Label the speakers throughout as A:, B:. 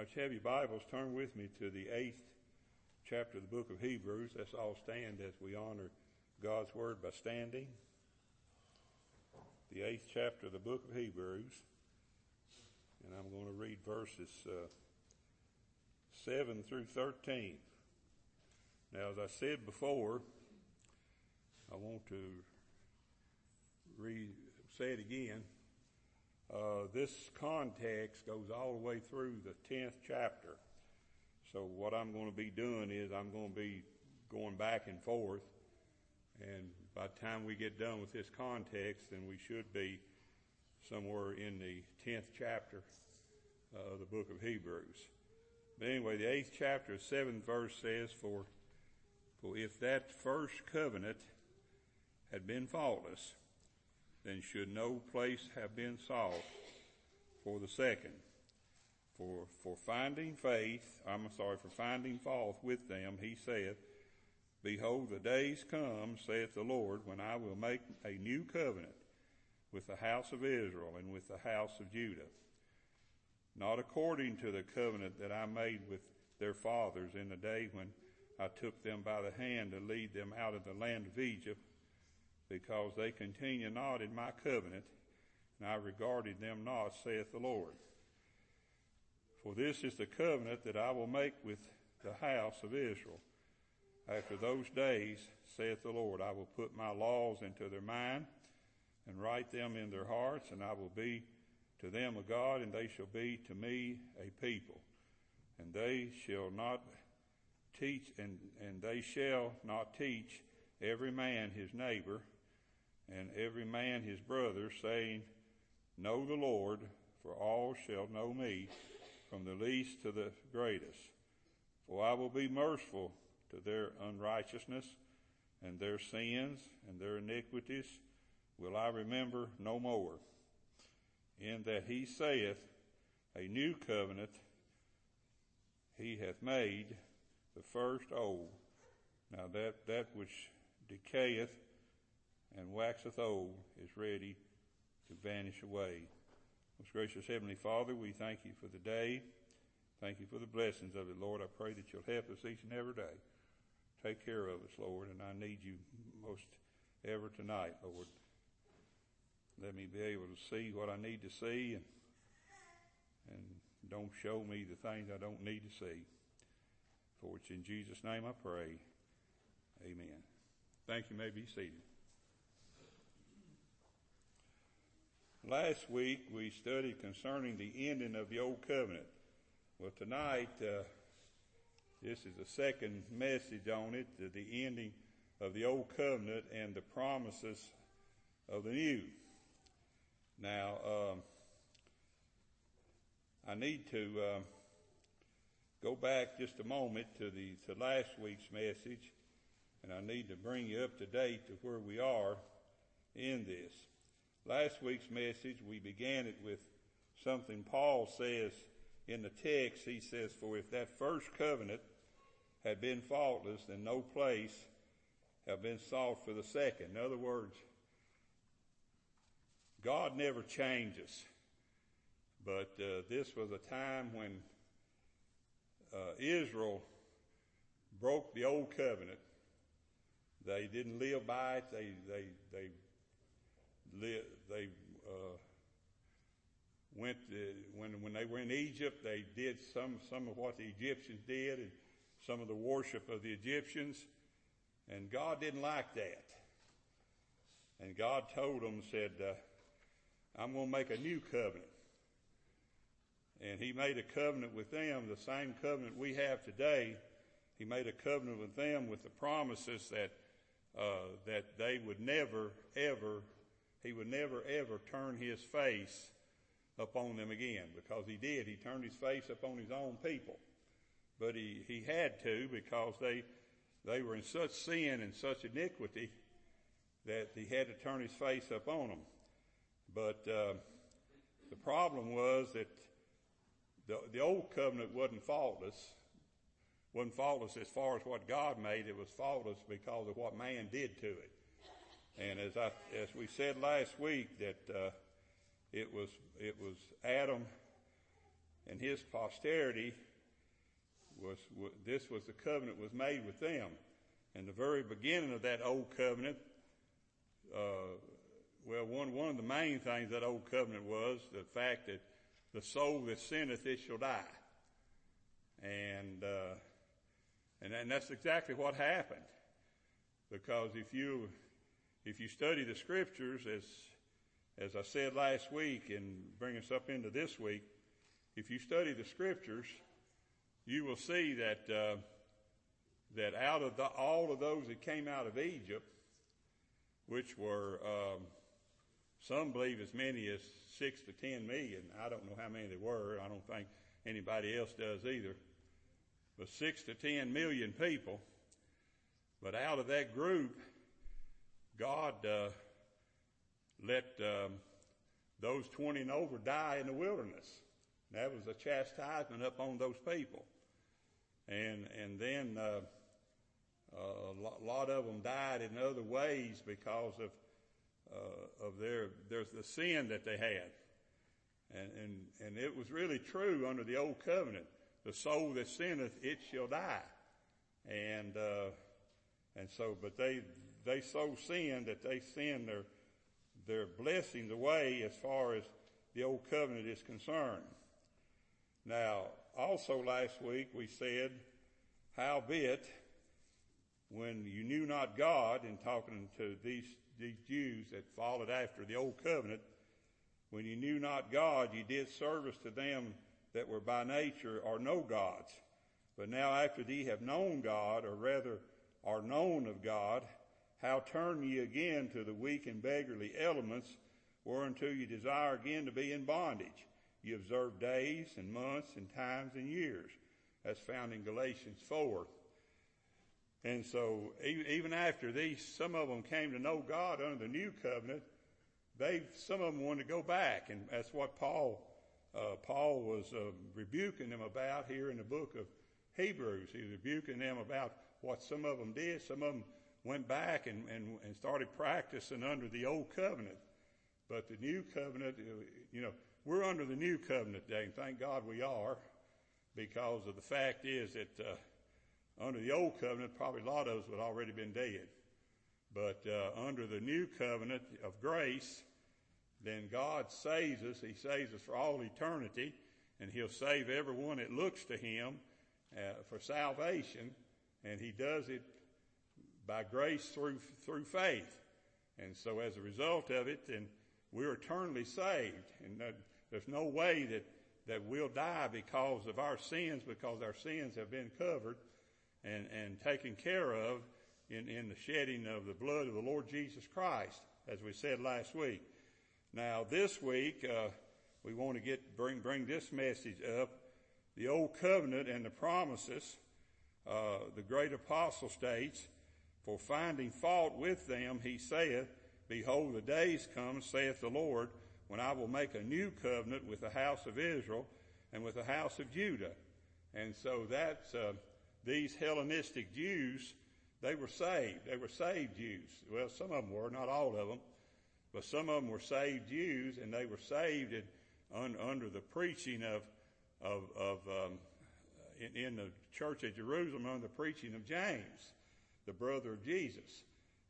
A: Let's have your Bibles turn with me to the eighth chapter of the book of Hebrews. Let's all stand as we honor God's word by standing. The eighth chapter of the book of Hebrews. And I'm going to read verses uh, 7 through 13. Now, as I said before, I want to re say it again. Uh, this context goes all the way through the 10th chapter. So what I'm going to be doing is I'm going to be going back and forth. And by the time we get done with this context, then we should be somewhere in the 10th chapter of the book of Hebrews. But anyway, the 8th chapter, 7th verse says, For, for if that first covenant had been faultless, then should no place have been sought for the second. For, for finding faith, I'm sorry, for finding fault with them, he saith, Behold, the days come, saith the Lord, when I will make a new covenant with the house of Israel and with the house of Judah. Not according to the covenant that I made with their fathers in the day when I took them by the hand to lead them out of the land of Egypt, because they continue not in my covenant, and I regarded them not, saith the Lord. For this is the covenant that I will make with the house of Israel. After those days, saith the Lord, I will put my laws into their mind and write them in their hearts, and I will be to them a God, and they shall be to me a people. And they shall not teach, and, and they shall not teach every man his neighbor, and every man his brother, saying, Know the Lord, for all shall know me, from the least to the greatest. For I will be merciful to their unrighteousness, and their sins and their iniquities will I remember no more. In that he saith, A new covenant he hath made, the first old. Now that, that which decayeth and waxeth old is ready to vanish away. Most gracious Heavenly Father, we thank you for the day. Thank you for the blessings of it, Lord. I pray that you'll help us each and every day. Take care of us, Lord, and I need you most ever tonight, Lord. Let me be able to see what I need to see and, and don't show me the things I don't need to see. For it's in Jesus' name I pray. Amen. Thank you. you may be seated. Last week we studied concerning the ending of the Old Covenant. Well, tonight, uh, this is the second message on it, the ending of the Old Covenant and the promises of the New. Now, um, I need to uh, go back just a moment to the to last week's message, and I need to bring you up to date to where we are in this. Last week's message, we began it with something Paul says in the text. He says, For if that first covenant had been faultless, then no place have been sought for the second. In other words, God never changes. But uh, this was a time when uh, Israel broke the old covenant. They didn't live by it. They they they they uh, went to, when when they were in Egypt. They did some some of what the Egyptians did and some of the worship of the Egyptians, and God didn't like that. And God told them, said, uh, "I'm going to make a new covenant." And He made a covenant with them, the same covenant we have today. He made a covenant with them with the promises that uh, that they would never ever he would never ever turn his face upon them again because he did. He turned his face upon his own people. But he, he had to because they, they were in such sin and such iniquity that he had to turn his face upon them. But uh, the problem was that the, the old covenant wasn't faultless. Wasn't faultless as far as what God made. It was faultless because of what man did to it. And as I, as we said last week, that uh, it was it was Adam and his posterity was, this was the covenant was made with them. And the very beginning of that old covenant, uh, well, one, one of the main things that old covenant was the fact that the soul that sinneth, it shall die. And, uh, and, and that's exactly what happened. Because if you, if you study the scriptures, as, as I said last week and bring us up into this week, if you study the scriptures, you will see that, uh, that out of the, all of those that came out of Egypt, which were, um, some believe as many as six to ten million. I don't know how many there were. I don't think anybody else does either. But six to ten million people. But out of that group, God uh, let um, those 20 and over die in the wilderness. That was a chastisement up on those people. And, and then uh, a lot of them died in other ways because of uh, of their there's the sin that they had, and and and it was really true under the old covenant. The soul that sinneth, it shall die, and uh, and so, but they they so sin that they send their their blessings away as far as the old covenant is concerned. Now, also last week we said, howbeit, when you knew not God, in talking to these these Jews that followed after the old covenant, when you knew not God, you did service to them that were by nature or no gods. But now after ye have known God, or rather are known of God, how turn ye again to the weak and beggarly elements, whereunto ye desire again to be in bondage? You observe days and months and times and years. That's found in Galatians 4. And so even after these, some of them came to know God under the new covenant, they, some of them wanted to go back. And that's what Paul, uh, Paul was uh, rebuking them about here in the book of Hebrews. He was rebuking them about what some of them did. Some of them went back and, and, and started practicing under the old covenant. But the new covenant, you know, we're under the new covenant today, and thank God we are, because of the fact is that uh, under the old covenant, probably a lot of us would already been dead. But uh, under the new covenant of grace, then God saves us. He saves us for all eternity, and He'll save everyone that looks to Him uh, for salvation, and He does it by grace through through faith. And so, as a result of it, then we're eternally saved, and there's no way that that we'll die because of our sins, because our sins have been covered and, and taken care of in, in the shedding of the blood of the Lord Jesus Christ, as we said last week. Now, this week, uh, we want to get bring bring this message up: the old covenant and the promises. Uh, the great apostle states, "For finding fault with them, he saith, Behold, the days come, saith the Lord, when I will make a new covenant with the house of Israel and with the house of Judah." And so that's uh, these Hellenistic Jews, they were saved. They were saved Jews. Well, some of them were, not all of them, but some of them were saved Jews, and they were saved in, un, under the preaching of of, of um, in, in, the church at Jerusalem under the preaching of James, the brother of Jesus,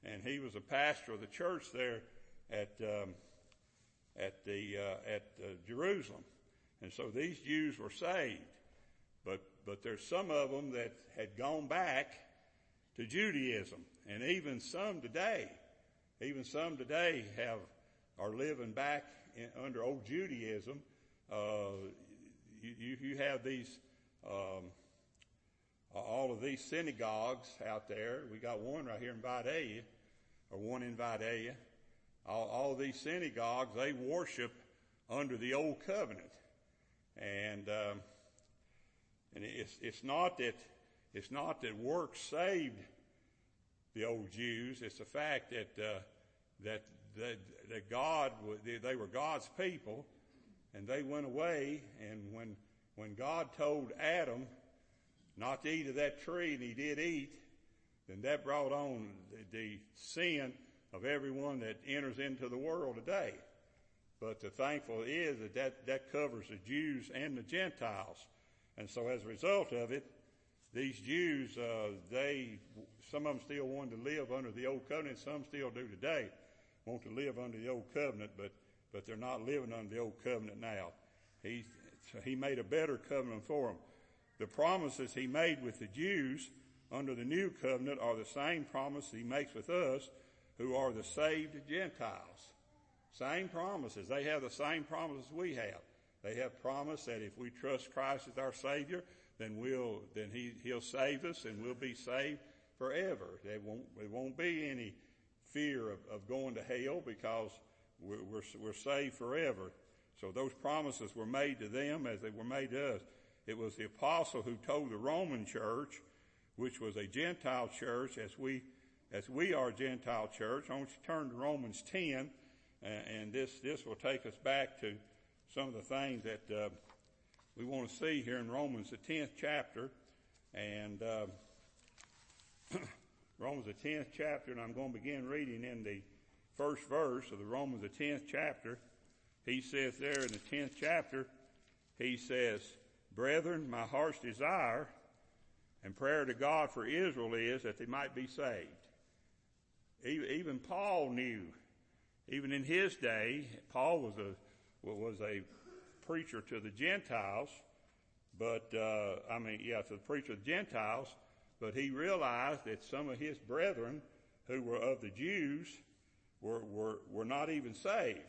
A: and he was a pastor of the church there at um, at the uh, at uh, Jerusalem, and so these Jews were saved. But, but there's some of them that had gone back to Judaism. And even some today, even some today have, are living back in, under old Judaism. Uh, you, you, have these, um, all of these synagogues out there. We got one right here in Vidalia, or one in Vidalia. All, all these synagogues, they worship under the old covenant. And, um, and it's, it's not that, it's not that works saved the old Jews. It's the fact that, uh, that, that, that God, they were God's people and they went away and when, when God told Adam not to eat of that tree and he did eat, then that brought on the, sin of everyone that enters into the world today. But the thankful is that, that that covers the Jews and the Gentiles. And so as a result of it, these Jews, uh, they, some of them still wanted to live under the old covenant, some still do today, want to live under the old covenant, but, but they're not living under the old covenant now. He, he made a better covenant for them. The promises he made with the Jews under the new covenant are the same promises he makes with us who are the saved Gentiles. Same promises. They have the same promises we have. They have promised that if we trust Christ as our Savior, then we'll, then he, He'll save us and we'll be saved forever. There won't, there won't be any fear of, of going to hell because we're, we're, we're saved forever. So those promises were made to them as they were made to us. It was the apostle who told the Roman church, which was a Gentile church, as we, as we are a Gentile church. I want you to turn to Romans 10, and this, this will take us back to some of the things that, uh, we want to see here in Romans, the 10th chapter. And uh, Romans, the 10th chapter, and I'm going to begin reading in the first verse of the Romans, the 10th chapter. He says there in the 10th chapter, he says, Brethren, my heart's desire and prayer to God for Israel is that they might be saved. Even Paul knew, even in his day, Paul was a, was a preacher to the Gentiles, but, uh, I mean, yeah, to the preacher of the Gentiles, but he realized that some of his brethren who were of the Jews were, were, were not even saved.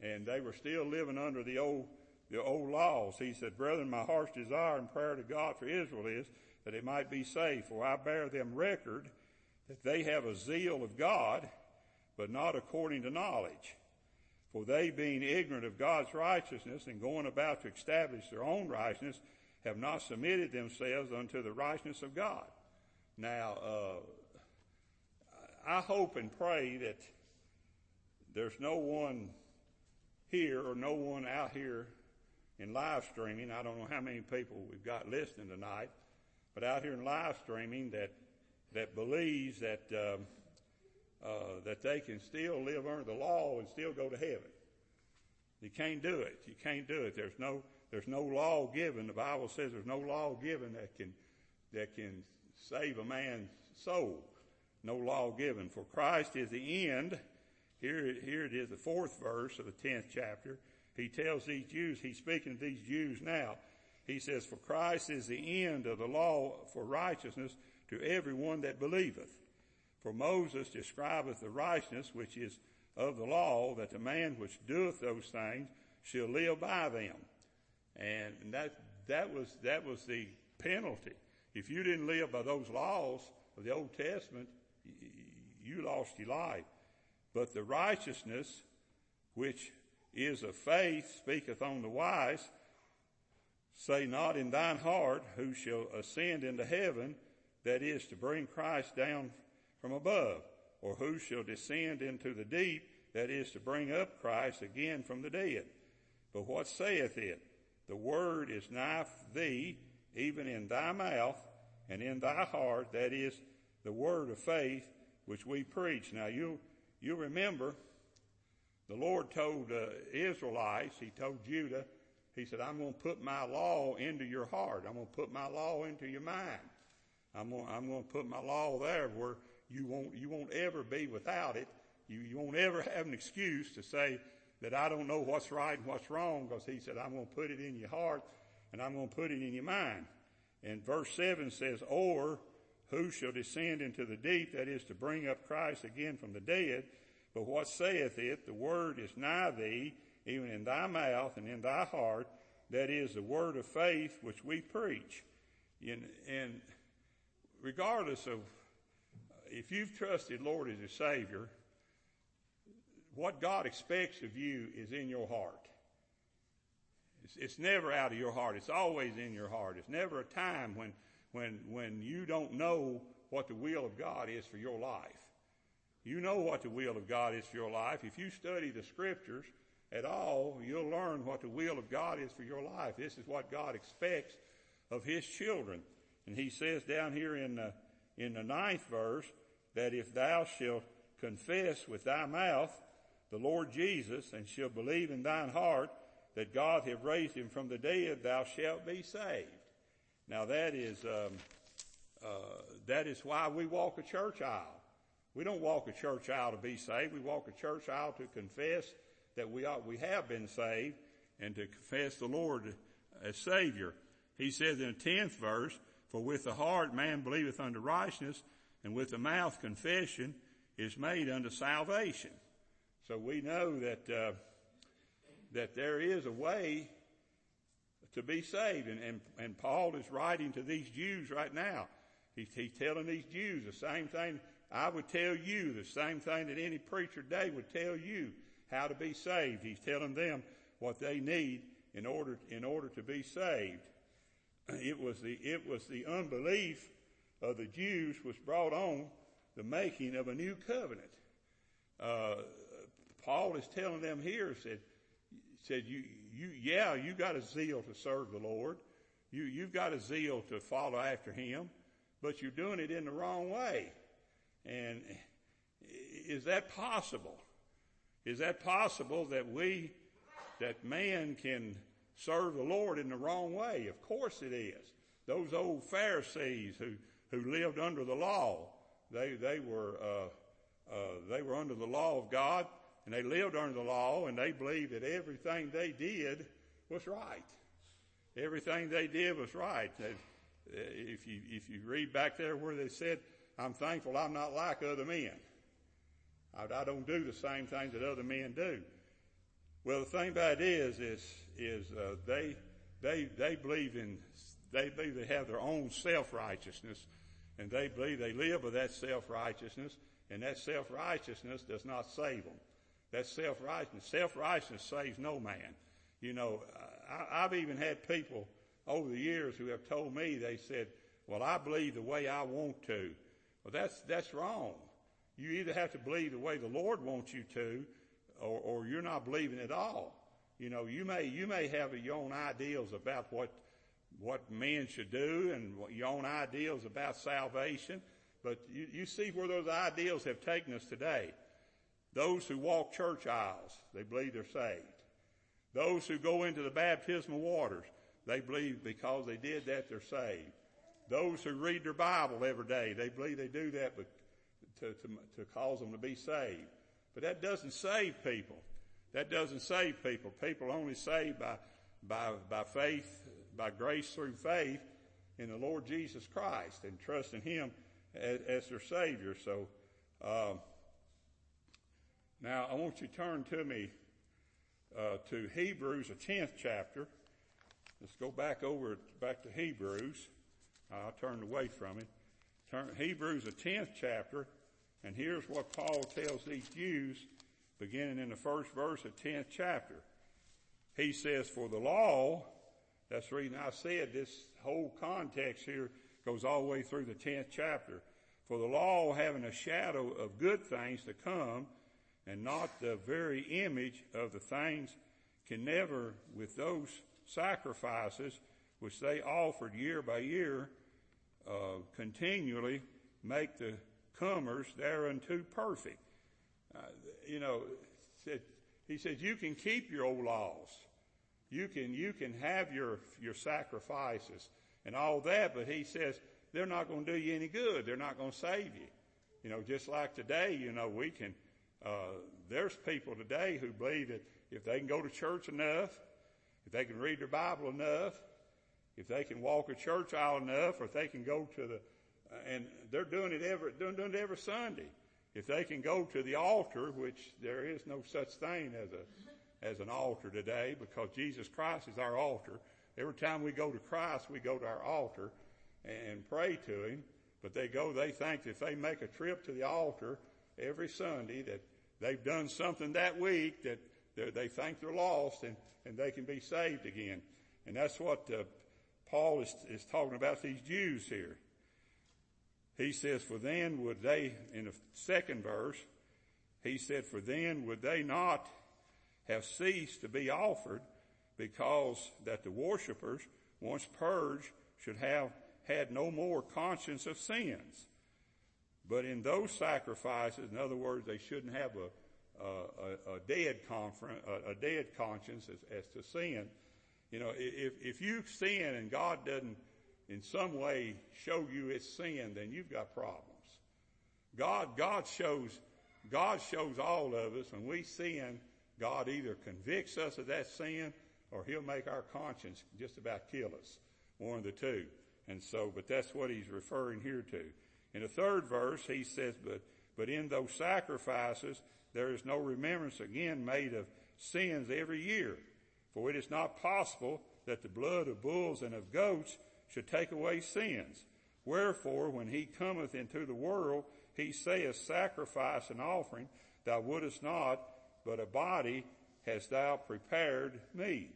A: And they were still living under the old, the old laws. He said, Brethren, my heart's desire and prayer to God for Israel is that it might be saved. For I bear them record that they have a zeal of God, but not according to knowledge. For they, being ignorant of God's righteousness and going about to establish their own righteousness, have not submitted themselves unto the righteousness of God. Now, uh, I hope and pray that there's no one here or no one out here in live streaming. I don't know how many people we've got listening tonight, but out here in live streaming that that believes that. Um, uh, that they can still live under the law and still go to heaven. You can't do it. You can't do it. There's no there's no law given. The Bible says there's no law given that can that can save a man's soul. No law given. For Christ is the end. Here, here it is, the fourth verse of the tenth chapter. He tells these Jews, he's speaking to these Jews now. He says, For Christ is the end of the law for righteousness to everyone that believeth. For Moses describeth the righteousness which is of the law, that the man which doeth those things shall live by them. And that, that was, that was the penalty. If you didn't live by those laws of the Old Testament, you lost your life. But the righteousness which is of faith speaketh on the wise, say not in thine heart, who shall ascend into heaven, that is to bring Christ down from above, or who shall descend into the deep, that is to bring up Christ again from the dead. But what saith it? The word is nigh thee, even in thy mouth and in thy heart, that is the word of faith which we preach. Now you, you remember the Lord told uh, Israelites, He told Judah, He said, I'm going to put my law into your heart. I'm going to put my law into your mind. I'm going, I'm going to put my law there where you won't, you won't ever be without it. You, you won't ever have an excuse to say that I don't know what's right and what's wrong because he said, I'm going to put it in your heart and I'm going to put it in your mind. And verse 7 says, Or who shall descend into the deep, that is to bring up Christ again from the dead? But what saith it? The word is nigh thee, even in thy mouth and in thy heart. That is the word of faith which we preach. And, and regardless of if you've trusted Lord as your Savior, what God expects of you is in your heart. It's, it's, never out of your heart. It's always in your heart. It's never a time when, when, when you don't know what the will of God is for your life. You know what the will of God is for your life. If you study the scriptures at all, you'll learn what the will of God is for your life. This is what God expects of His children. And He says down here in the, in the ninth verse, that if thou shalt confess with thy mouth the Lord Jesus and shalt believe in thine heart that God have raised him from the dead, thou shalt be saved. Now that is, um, uh, that is why we walk a church aisle. We don't walk a church aisle to be saved. We walk a church aisle to confess that we are, we have been saved and to confess the Lord as Savior. He says in the tenth verse, for with the heart man believeth unto righteousness and with the mouth confession is made unto salvation. So we know that, uh, that there is a way to be saved. And, and, and Paul is writing to these Jews right now. He's, he's telling these Jews the same thing I would tell you, the same thing that any preacher today would tell you how to be saved. He's telling them what they need in order, in order to be saved. It was the, it was the unbelief of the Jews which brought on the making of a new covenant. Uh, Paul is telling them here, said, said you, you, yeah, you got a zeal to serve the Lord. You, you've got a zeal to follow after Him, but you're doing it in the wrong way. And is that possible? Is that possible that we, that man can serve the Lord in the wrong way? Of course it is. Those old Pharisees who, who lived under the law, they, they were, uh, uh, they were under the law of God and they lived under the law and they believed that everything they did was right. Everything they did was right. If you, if you read back there where they said, I'm thankful I'm not like other men. I, I don't do the same things that other men do. Well, the thing about it is, is, is uh, they, they, they believe in, they believe they have their own self-righteousness, and they believe they live with that self-righteousness, and that self-righteousness does not save them. That self-righteousness, self-righteousness saves no man. You know, I, I've even had people over the years who have told me, they said, well, I believe the way I want to. Well, that's, that's wrong. You either have to believe the way the Lord wants you to, or, or you're not believing at all. You know, you may, you may have your own ideals about what, what men should do and your own ideals about salvation, but you, you see where those ideals have taken us today. Those who walk church aisles, they believe they're saved. Those who go into the baptismal waters, they believe because they did that, they're saved. Those who read their Bible every day, they believe they do that to, to, to cause them to be saved. But that doesn't save people. That doesn't save people. People only saved by, by, by faith, by grace through faith in the Lord Jesus Christ and trusting Him as, as their Savior. So, um, now I want you to turn to me uh, to Hebrews, the tenth chapter. Let's go back over back to Hebrews. I turned away from it. Turn, Hebrews, the 10th chapter, and here's what Paul tells these Jews beginning in the first verse of 10th chapter. He says, for the law, that's the reason I said this whole context here goes all the way through the 10th chapter. For the law having a shadow of good things to come and not the very image of the things can never with those sacrifices which they offered year by year uh, continually make the comers thereunto perfect. Uh, you know, said, he says you can keep your old laws. You can, you can have your, your sacrifices and all that, but he says they're not going to do you any good. They're not going to save you. You know, just like today, you know, we can, uh, there's people today who believe that if they can go to church enough, if they can read their Bible enough, if they can walk a church aisle enough, or if they can go to the, and they're doing it every, doing, doing it every Sunday. If they can go to the altar, which there is no such thing as a, as an altar today, because Jesus Christ is our altar. Every time we go to Christ, we go to our altar and pray to Him. But they go, they think if they make a trip to the altar every Sunday that they've done something that week that they think they're lost and, and they can be saved again. And that's what uh, Paul is, is talking about these Jews here. He says, for then would they, in the second verse, he said, for then would they not have ceased to be offered because that the worshippers, once purged, should have had no more conscience of sins. But in those sacrifices, in other words, they shouldn't have a, uh, a, a, dead a, a, dead conscience as, as to sin. You know, if, if you sin and God doesn't in some way show you it's sin, then you've got problems. God, God shows, God shows all of us when we sin, God either convicts us of that sin or he'll make our conscience just about kill us. One of the two. And so, but that's what he's referring here to. In the third verse, he says, but, but in those sacrifices, there is no remembrance again made of sins every year. For it is not possible that the blood of bulls and of goats should take away sins. Wherefore, when he cometh into the world, he saith, sacrifice and offering thou wouldest not, but a body hast thou prepared me.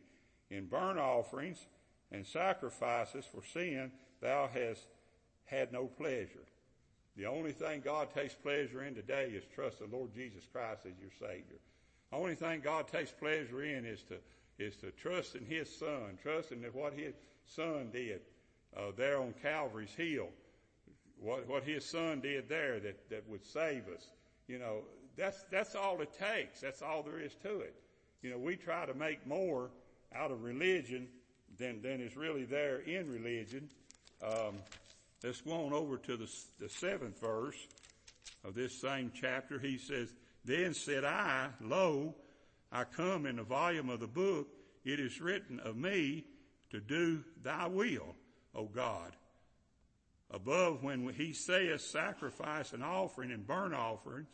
A: In burnt offerings and sacrifices for sin, thou hast had no pleasure. The only thing God takes pleasure in today is trust the Lord Jesus Christ as your Savior. The only thing God takes pleasure in is to, is to trust in His Son, trust in what His Son did, uh, there on Calvary's Hill. What, what His Son did there that, that would save us. You know, that's, that's all it takes. That's all there is to it. You know, we try to make more out of religion than, than is really there in religion. Um, let's go on over to the, the seventh verse of this same chapter. He says, Then said I, Lo, I come in the volume of the book. It is written of me to do thy will, O God. Above when he saith sacrifice and offering and burnt offerings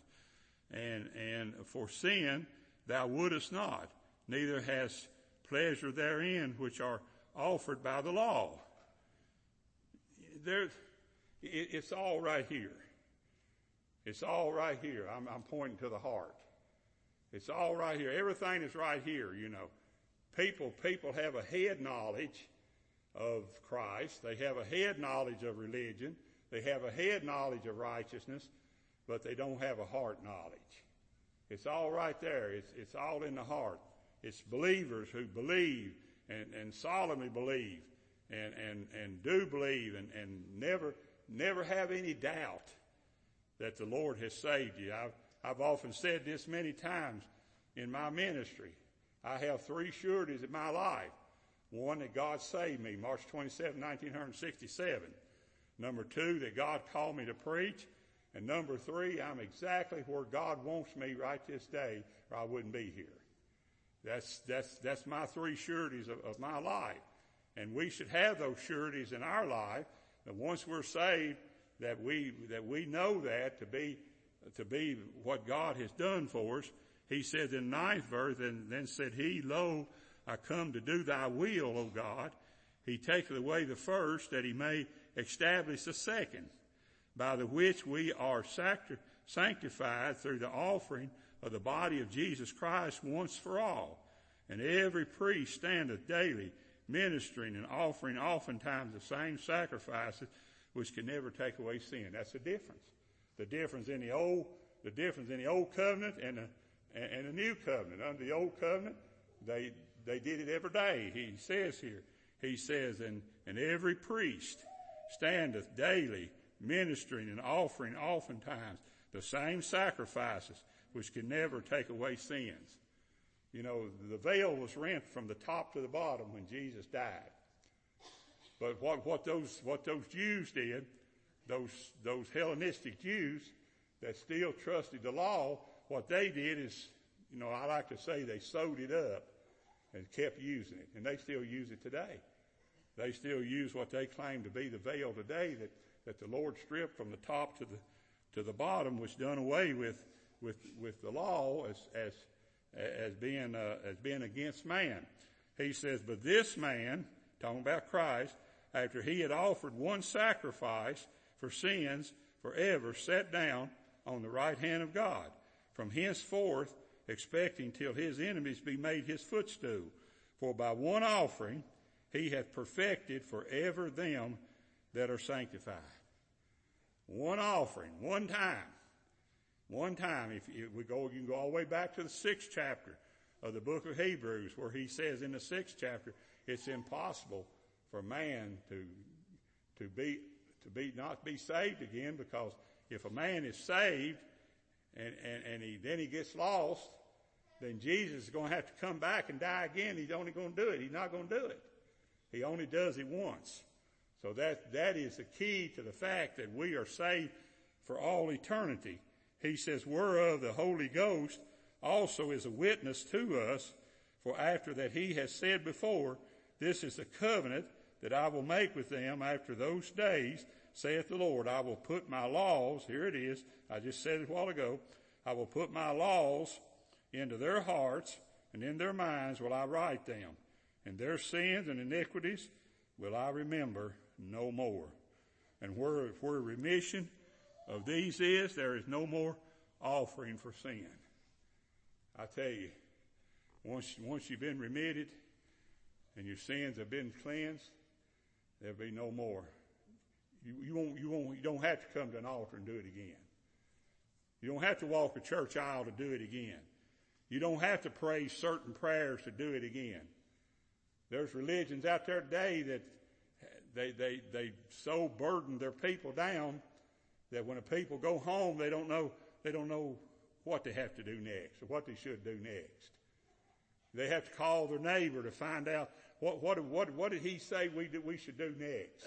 A: and, and for sin, thou wouldest not, neither hast pleasure therein which are offered by the law. There, it, it's all right here. It's all right here. I'm, I'm pointing to the heart. It's all right here. Everything is right here, you know. People, people have a head knowledge of Christ. They have a head knowledge of religion. They have a head knowledge of righteousness, but they don't have a heart knowledge. It's all right there. It's, it's all in the heart. It's believers who believe and, and solemnly believe and, and, and do believe and, and never, never have any doubt that the Lord has saved you. I've, I've often said this many times in my ministry. I have three sureties in my life. One, that God saved me, March 27, 1967. Number two, that God called me to preach. And number three, I'm exactly where God wants me right this day, or I wouldn't be here. That's, that's, that's my three sureties of, of my life. And we should have those sureties in our life that once we're saved, that we, that we know that to be, to be what God has done for us. He said in ninth verse, and then said he, lo, I come to do thy will, O God. He taketh away the first that he may establish the second by the which we are sanctified through the offering of the body of Jesus Christ once for all. And every priest standeth daily ministering and offering oftentimes the same sacrifices which can never take away sin. That's the difference. The difference in the old, the difference in the old covenant and the, and the new covenant. Under the old covenant, they, they did it every day. He says here, he says, and, and every priest standeth daily ministering and offering oftentimes the same sacrifices which can never take away sins. You know, the veil was rent from the top to the bottom when Jesus died. But what, what those, what those Jews did, those, those Hellenistic Jews that still trusted the law, what they did is, you know, I like to say they sewed it up and kept using it. And they still use it today. They still use what they claim to be the veil today that that the Lord stripped from the top to the to the bottom was done away with with with the law as as as being uh, as being against man. He says, but this man, talking about Christ, after he had offered one sacrifice for sins forever, sat down on the right hand of God. From henceforth, expecting till his enemies be made his footstool. For by one offering he hath perfected forever them that are sanctified. One offering, one time. One time. If, we go, you can go all the way back to the sixth chapter of the book of Hebrews where he says in the sixth chapter, it's impossible for man to, to be, to be, not be saved again because if a man is saved and, and, and he, then he gets lost, then Jesus is going to have to come back and die again. He's only going to do it. He's not going to do it. He only does it once. So that, that is the key to the fact that we are saved for all eternity. He says, whereof the Holy Ghost also is a witness to us, for after that he has said before, this is the covenant that I will make with them after those days, saith the Lord. I will put my laws, here it is, I just said it a while ago, I will put my laws into their hearts, and in their minds will I write them, and their sins and iniquities will I remember no more. And where, where remission of these is, there is no more offering for sin. I tell you, once, once you've been remitted and your sins have been cleansed, there'll be no more. You, you won't, you won't, you don't have to come to an altar and do it again. You don't have to walk a church aisle to do it again. You don't have to pray certain prayers to do it again. There's religions out there today that they, they, they so burden their people down that when the people go home, they don't know, they don't know what they have to do next or what they should do next. They have to call their neighbor to find out what, what, what, what did he say we, we should do next.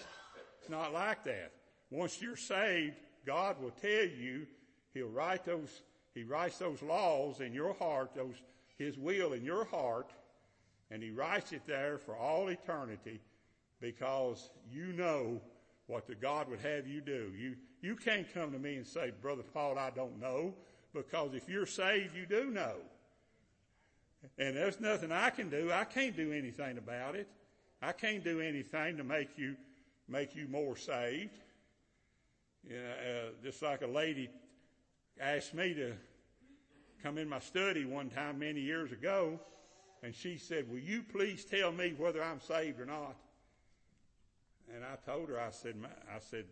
A: It's not like that. Once you're saved, God will tell you, He'll write those, He writes those laws in your heart, those, His will in your heart, and He writes it there for all eternity because you know what the God would have you do. You, you can't come to me and say, Brother Paul, I don't know, because if you're saved, you do know. And there's nothing I can do. I can't do anything about it. I can't do anything to make you, make you more saved. You know, uh, just like a lady asked me to come in my study one time many years ago, and she said, will you please tell me whether I'm saved or not? And I told her, I said, I said,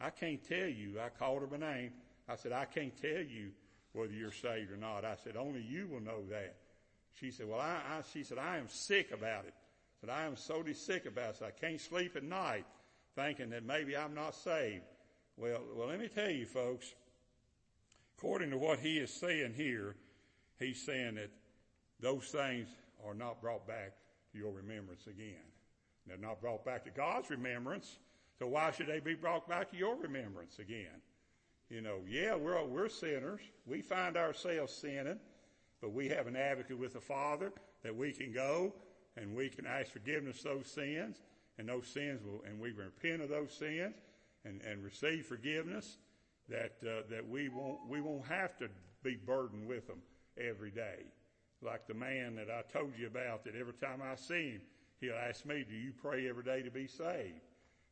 A: I can't tell you. I called her by name. I said, I can't tell you whether you're saved or not. I said, only you will know that. She said, well, I, I she said, I am sick about it. I said, I am so sick about it. I can't sleep at night thinking that maybe I'm not saved. Well, well, let me tell you folks, according to what he is saying here, he's saying that those things are not brought back to your remembrance again. They're not brought back to God's remembrance. So why should they be brought back to your remembrance again? You know, yeah, we're, we're sinners. We find ourselves sinning, but we have an advocate with the Father that we can go and we can ask forgiveness of those sins and those sins will, and we repent of those sins and, and receive forgiveness that, uh, that we won't, we won't have to be burdened with them every day. Like the man that I told you about that every time I see him, He'll ask me, do you pray every day to be saved?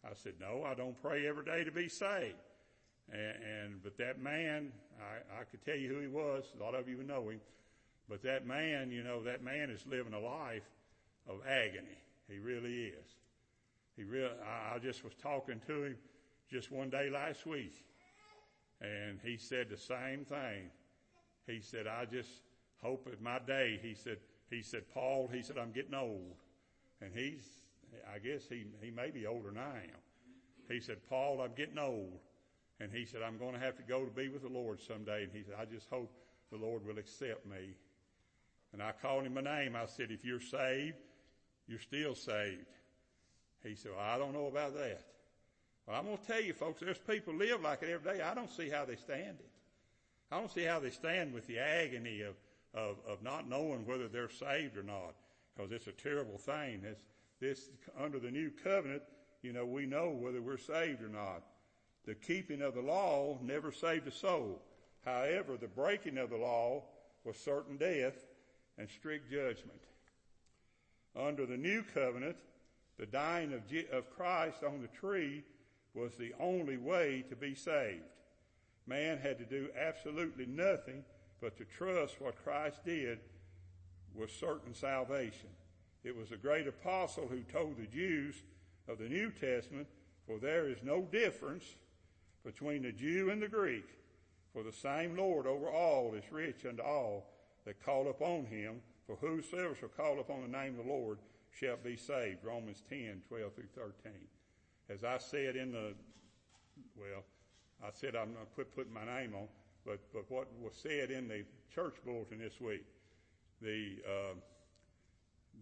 A: I said, no, I don't pray every day to be saved. And, and but that man, I, I could tell you who he was. A lot of you know him. But that man, you know, that man is living a life of agony. He really is. He really, I, just was talking to him just one day last week. And he said the same thing. He said, I just hope at my day, he said, he said, Paul, he said, I'm getting old. And he's, I guess he, he may be older than I am. He said, Paul, I'm getting old. And he said, I'm going to have to go to be with the Lord someday. And he said, I just hope the Lord will accept me. And I called him a name. I said, if you're saved, you're still saved. He said, well, I don't know about that. Well, I'm going to tell you folks, there's people live like it every day. I don't see how they stand it. I don't see how they stand with the agony of, of, of not knowing whether they're saved or not because it's a terrible thing. This, this, under the new covenant, you know, we know whether we're saved or not. The keeping of the law never saved a soul. However, the breaking of the law was certain death and strict judgment. Under the new covenant, the dying of, of Christ on the tree was the only way to be saved. Man had to do absolutely nothing but to trust what Christ did was certain salvation. It was a great apostle who told the Jews of the New Testament, for there is no difference between the Jew and the Greek, for the same Lord over all is rich unto all that call upon him, for whosoever shall call upon the name of the Lord shall be saved. Romans 10, 12 through 13. As I said in the, well, I said I'm to quit putting my name on. but, but what was said in the church bulletin this week, the, uh,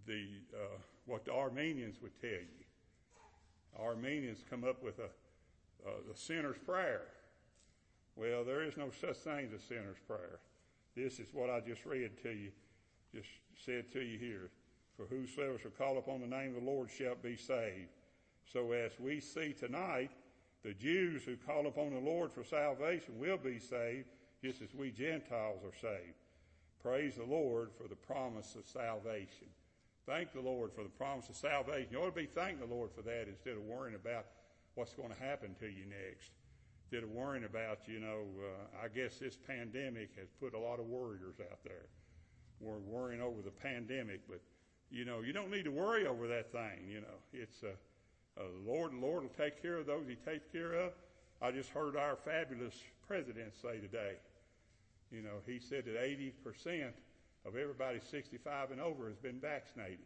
A: the, uh, what the Arminians would tell you. Arminians come up with a, uh, the sinner's prayer. Well, there is no such thing as a sinner's prayer. This is what I just read to you, just said to you here. For whosoever shall call upon the name of the Lord shall be saved. So as we see tonight, the Jews who call upon the Lord for salvation will be saved, just as we Gentiles are saved. Praise the Lord for the promise of salvation. Thank the Lord for the promise of salvation. You ought to be thanking the Lord for that instead of worrying about what's going to happen to you next. Instead of worrying about, you know, uh, I guess this pandemic has put a lot of worriers out there. We're worrying over the pandemic, but you know, you don't need to worry over that thing. You know, it's uh, uh, Lord. Lord will take care of those He takes care of. I just heard our fabulous president say today. You know, he said that 80 percent of everybody 65 and over has been vaccinated.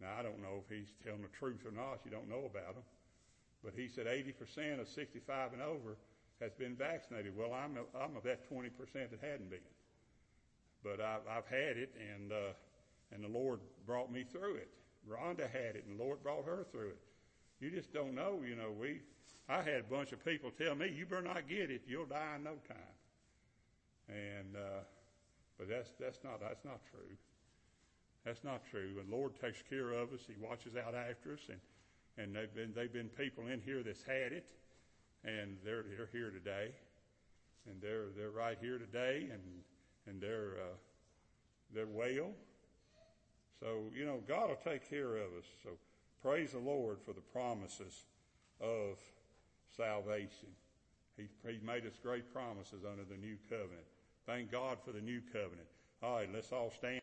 A: Now, I don't know if he's telling the truth or not. You don't know about him. But he said 80% of 65 and over has been vaccinated. Well, I'm, a, I'm of that 20% that hadn't been. But I've, I've had it, and, uh, and the Lord brought me through it. Rhonda had it, and the Lord brought her through it. You just don't know, you know. We, I had a bunch of people tell me, "You better not get it; you'll die in no time." And uh, but that's, that's, not, that's not true. That's not true. And the Lord takes care of us. He watches out after us. And, and they've been, they've been people in here that's had it. And they're, they're here today. And they're, they're right here today. And, and they're, uh, they're well. So, you know, God will take care of us. So praise the Lord for the promises of salvation. He, he made us great promises under the new covenant. Thank God for the new covenant. All right, let's all stand.